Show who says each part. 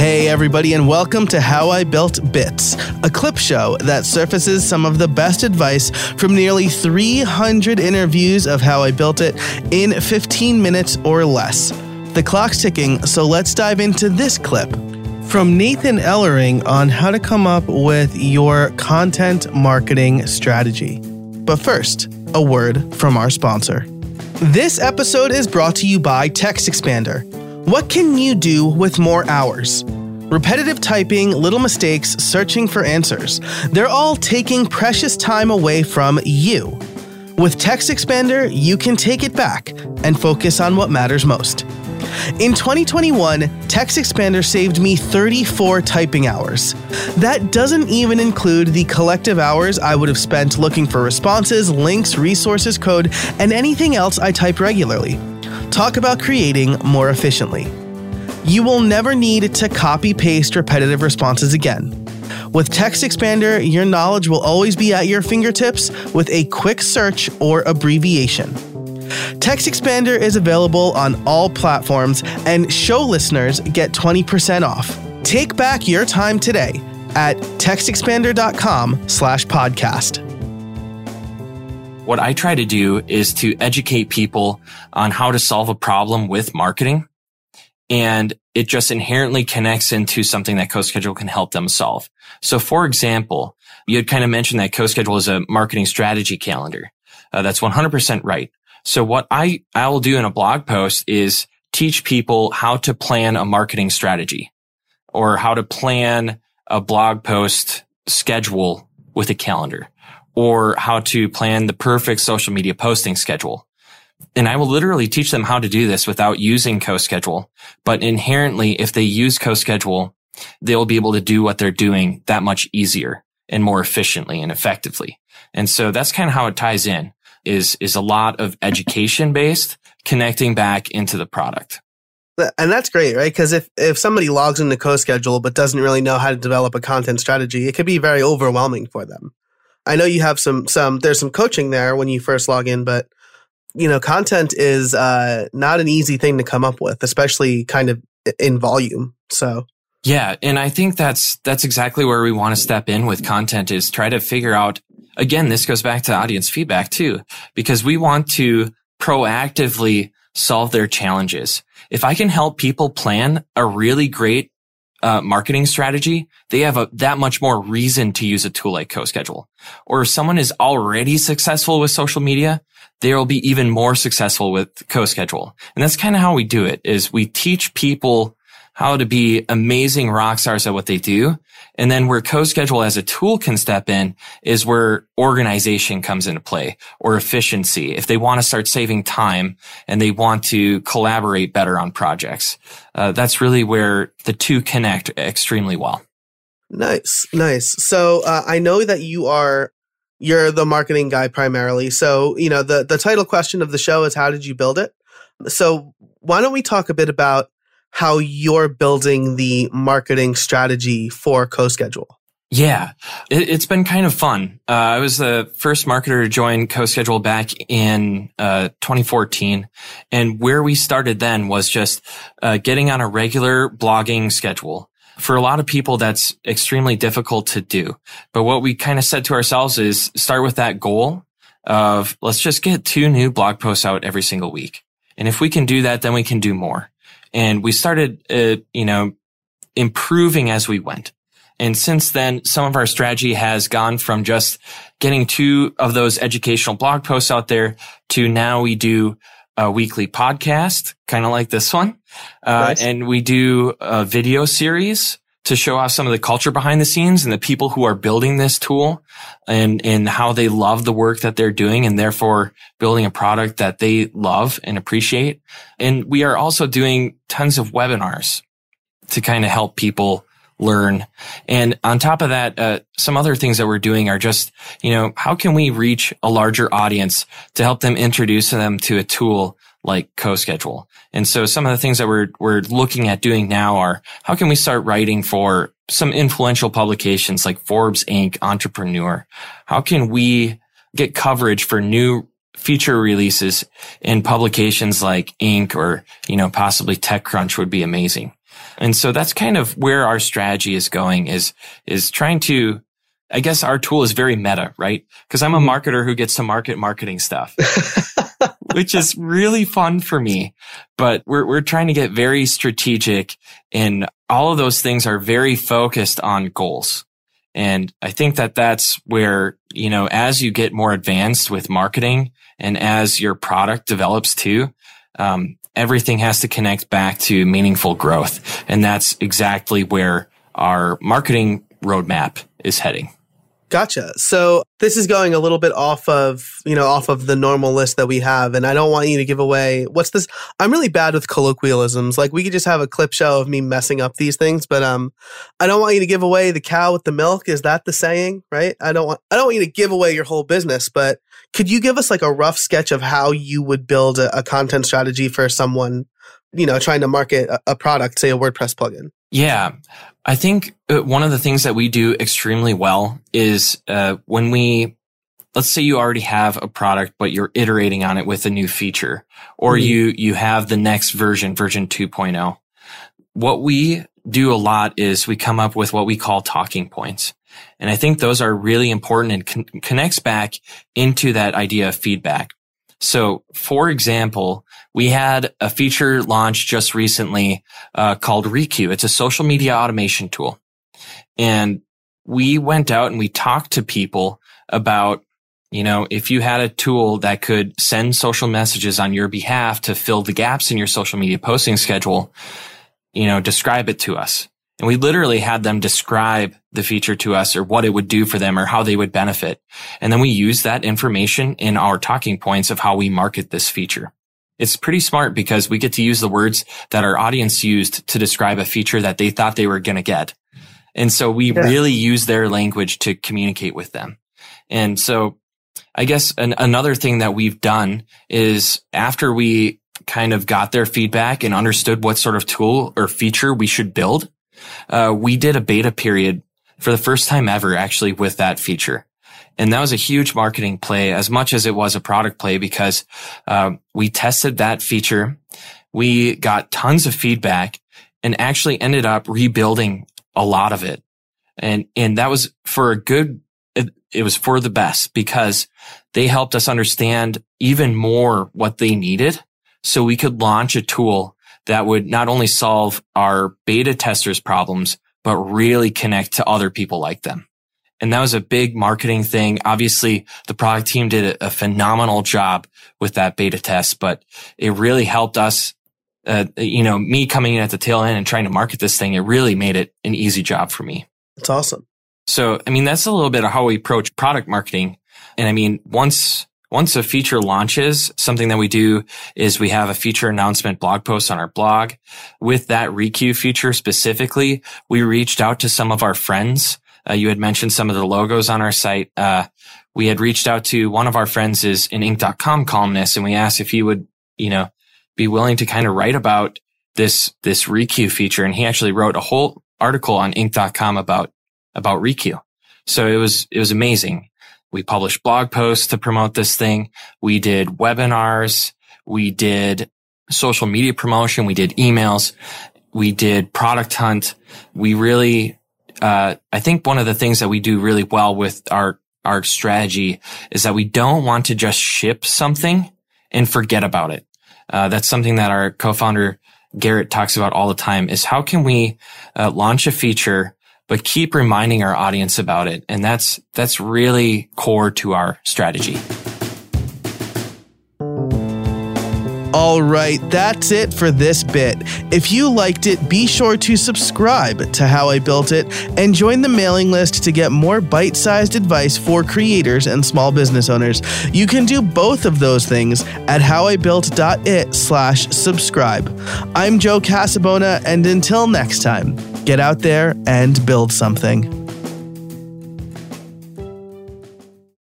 Speaker 1: Hey, everybody, and welcome to How I Built Bits, a clip show that surfaces some of the best advice from nearly 300 interviews of how I built it in 15 minutes or less. The clock's ticking, so let's dive into this clip from Nathan Ellering on how to come up with your content marketing strategy. But first, a word from our sponsor. This episode is brought to you by TextExpander. What can you do with more hours? Repetitive typing, little mistakes, searching for answers. They're all taking precious time away from you. With TextExpander, you can take it back and focus on what matters most. In 2021, TextExpander saved me 34 typing hours. That doesn't even include the collective hours I would have spent looking for responses, links, resources, code, and anything else I type regularly. Talk about creating more efficiently. You will never need to copy paste repetitive responses again. With TextExpander, your knowledge will always be at your fingertips with a quick search or abbreviation. TextExpander is available on all platforms, and show listeners get 20% off. Take back your time today at textexpander.com slash podcast.
Speaker 2: What I try to do is to educate people on how to solve a problem with marketing. And it just inherently connects into something that CoSchedule can help them solve. So for example, you had kind of mentioned that CoSchedule is a marketing strategy calendar. Uh, that's 100% right. So what I, I will do in a blog post is teach people how to plan a marketing strategy or how to plan a blog post schedule with a calendar or how to plan the perfect social media posting schedule. And I will literally teach them how to do this without using CoSchedule. But inherently, if they use CoSchedule, they'll be able to do what they're doing that much easier and more efficiently and effectively. And so that's kind of how it ties in is, is a lot of education based connecting back into the product.
Speaker 1: And that's great, right? Because if, if somebody logs into CoSchedule but doesn't really know how to develop a content strategy, it could be very overwhelming for them. I know you have some some there's some coaching there when you first log in, but you know, content is uh, not an easy thing to come up with, especially kind of in volume. So
Speaker 2: yeah, and I think that's that's exactly where we want to step in with content is try to figure out again, this goes back to audience feedback too, because we want to proactively solve their challenges. If I can help people plan a really great uh, marketing strategy, they have a, that much more reason to use a tool like CoSchedule. Or if someone is already successful with social media, they will be even more successful with CoSchedule. And that's kind of how we do it is we teach people how to be amazing rock stars at what they do. And then where CoSchedule as a tool can step in is where organization comes into play or efficiency. If they want to start saving time and they want to collaborate better on projects, uh, that's really where the two connect extremely well.
Speaker 1: Nice, nice. So uh, I know that you are you're the marketing guy primarily. So you know the the title question of the show is how did you build it? So why don't we talk a bit about how you're building the marketing strategy for CoSchedule.
Speaker 2: Yeah, it, has been kind of fun. Uh, I was the first marketer to join CoSchedule back in uh, 2014. And where we started then was just uh, getting on a regular blogging schedule. For a lot of people, that's extremely difficult to do. But what we kind of said to ourselves is start with that goal of let's just get two new blog posts out every single week. And if we can do that, then we can do more. And we started, uh, you know, improving as we went. And since then, some of our strategy has gone from just getting two of those educational blog posts out there to now we do a weekly podcast, kind of like this one. Uh, nice. and we do a video series to show off some of the culture behind the scenes and the people who are building this tool and, and how they love the work that they're doing and therefore building a product that they love and appreciate. And we are also doing tons of webinars to kind of help people learn. And on top of that, uh, some other things that we're doing are just, you know, how can we reach a larger audience to help them introduce them to a tool like CoSchedule. And so some of the things that we're, we're looking at doing now are how can we start writing for some influential publications like Forbes Inc., Entrepreneur? How can we get coverage for new feature releases in publications like Inc. or, you know, possibly TechCrunch would be amazing. And so that's kind of where our strategy is going is, is trying to, I guess our tool is very meta, right? Cause I'm a mm-hmm. marketer who gets to market marketing stuff, which is really fun for me, but we're, we're trying to get very strategic and all of those things are very focused on goals. And I think that that's where, you know, as you get more advanced with marketing and as your product develops too, um, everything has to connect back to meaningful growth. And that's exactly where our marketing roadmap is heading.
Speaker 1: Gotcha. So this is going a little bit off of, you know, off of the normal list that we have. And I don't want you to give away what's this? I'm really bad with colloquialisms. Like we could just have a clip show of me messing up these things, but um I don't want you to give away the cow with the milk. Is that the saying? Right? I don't want I don't want you to give away your whole business, but could you give us like a rough sketch of how you would build a, a content strategy for someone, you know, trying to market a, a product, say a WordPress plugin?
Speaker 2: Yeah. I think uh, one of the things that we do extremely well is uh, when we, let's say you already have a product, but you're iterating on it with a new feature, or mm-hmm. you you have the next version, version 2.0. What we do a lot is we come up with what we call talking points. And I think those are really important and con- connects back into that idea of feedback. So, for example, we had a feature launch just recently uh, called Requeue. It's a social media automation tool. And we went out and we talked to people about, you know, if you had a tool that could send social messages on your behalf to fill the gaps in your social media posting schedule, you know, describe it to us. And we literally had them describe the feature to us or what it would do for them or how they would benefit. And then we use that information in our talking points of how we market this feature. It's pretty smart because we get to use the words that our audience used to describe a feature that they thought they were going to get. And so we yeah. really use their language to communicate with them. And so I guess an, another thing that we've done is after we kind of got their feedback and understood what sort of tool or feature we should build, uh, we did a beta period for the first time ever actually with that feature. And that was a huge marketing play as much as it was a product play because uh, we tested that feature. We got tons of feedback and actually ended up rebuilding a lot of it. And, and that was for a good, it, it was for the best because they helped us understand even more what they needed so we could launch a tool that would not only solve our beta testers problems, but really connect to other people like them. And that was a big marketing thing. Obviously, the product team did a phenomenal job with that beta test, but it really helped us. Uh, you know, me coming in at the tail end and trying to market this thing, it really made it an easy job for me.
Speaker 1: That's awesome.
Speaker 2: So, I mean, that's a little bit of how we approach product marketing. And I mean, once once a feature launches, something that we do is we have a feature announcement blog post on our blog. With that Requeue feature specifically, we reached out to some of our friends. Uh, you had mentioned some of the logos on our site. Uh, we had reached out to one of our friends is an Inc.com columnist and we asked if he would, you know, be willing to kind of write about this, this Requeue feature. And he actually wrote a whole article on Inc.com about, about Requeue. So it was, it was amazing. We published blog posts to promote this thing. We did webinars. We did social media promotion. We did emails. We did product hunt. We really, uh, I think one of the things that we do really well with our, our strategy is that we don't want to just ship something and forget about it. Uh, that's something that our co-founder Garrett talks about all the time is how can we uh, launch a feature but keep reminding our audience about it. And that's, that's really core to our strategy.
Speaker 1: All right, that's it for this bit. If you liked it, be sure to subscribe to How I Built It and join the mailing list to get more bite sized advice for creators and small business owners. You can do both of those things at howibuilt.it slash subscribe. I'm Joe Casabona, and until next time, get out there and build something.